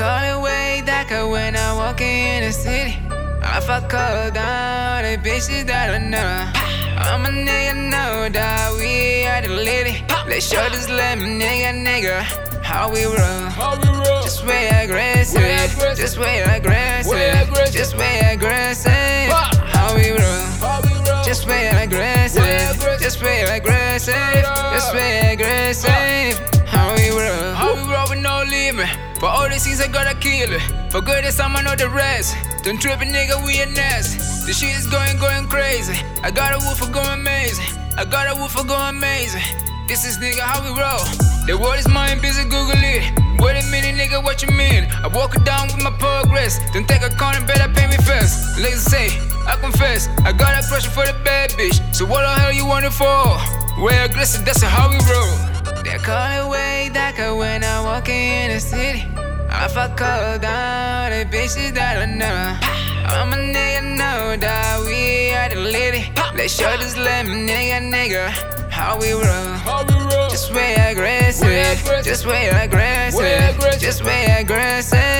call it way darker when I walk in the city. I fuck her down, the bitches that I know. I'm a nigga, know that we are the lady. Let's show this me nigga, nigga, how we roll. How we roll? Just way aggressive, just way aggressive, just way aggressive. How we roll. How we roll? Just Way aggressive. just way aggressive, just way aggressive. For scenes I gotta kill. For good as I know the rest. Don't trip a nigga, we a nest. The shit is going, going crazy. I got a woofer going amazing. I got a woofer going amazing. This is nigga how we roll. The world is mine, busy Google it. Wait a minute, nigga, what you mean? I walk it down with my progress. Don't take a corner, better pay me first. Ladies say, I confess, I got a pressure for the bad bitch. So what the hell you want it for? Way aggressive, that's how we roll. They call it way darker when I walk in the city. I fuck her down, the bitches that I know. I'm a nigga, know that we are the lady. Let's show this lemon nigga, nigga, how we roll. How we roll? Just way aggressive, just Way aggressive. just way aggressive.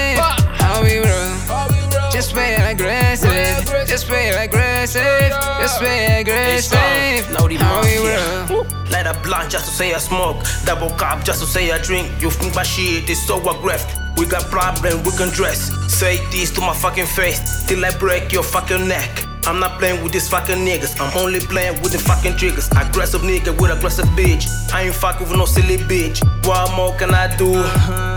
Aggressive, just way aggressive, just way aggressive. Lodi How we roll. Light a blunt just to say I smoke. Double cup just to say I drink. You think my shit is so aggressive. We got problem, we can dress. Say this to my fucking face till I break your fucking neck. I'm not playing with these fucking niggas. I'm only playing with the fucking triggers. Aggressive nigga with aggressive bitch. I ain't fucking with no silly bitch. What more can I do?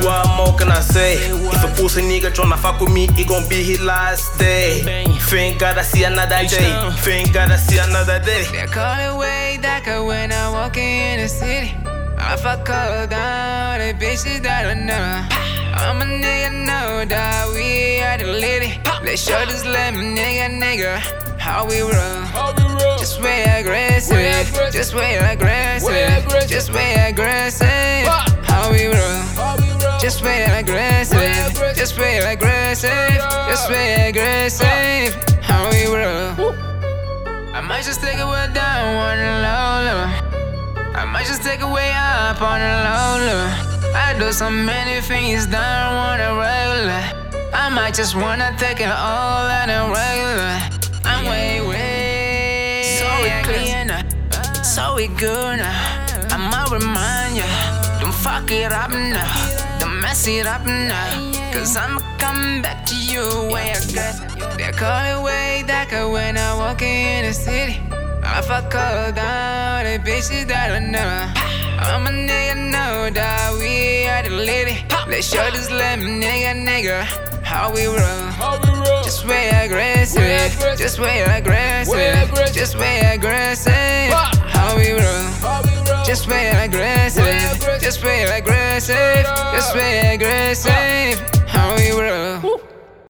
What more can I say? If a pussy nigga tryna fuck with me, it gon' be his last day. Thank God I see another day. Thank God I see another day. They call it way darker when I walk in the city. I fuck her down, the bitches that I know. I'm a nigga, know that we are the lady. Let's show this lemon nigga, nigga, how we roll. How we roll? Just way aggressive, Way aggressive. just way aggressive, Way aggressive. just way aggressive. How we roll. How we roll? Just way aggressive, Way aggressive. just way aggressive, just way aggressive. How we roll. I might just take it way down on the low low. I might just take it way up on the low low. I do so many things down on the regular. I might just wanna take it all on the regular. I'm way, way so we clear now, so we good now. I'ma remind ya, don't fuck it up now, don't mess it up now. Cause I'ma come back to you way I got. They call it way darker when I walk in the city. I fuck her down, the bitches that I know. I'm a nigga, know that we are the lady. Let's show this lemon nigga, nigga, how we roll. How we roll? Just way aggressive, Way aggressive. just way aggressive, Way aggressive. just way aggressive. How we roll. How we roll? Just way aggressive, Way aggressive. just way aggressive, just way aggressive. How we roll.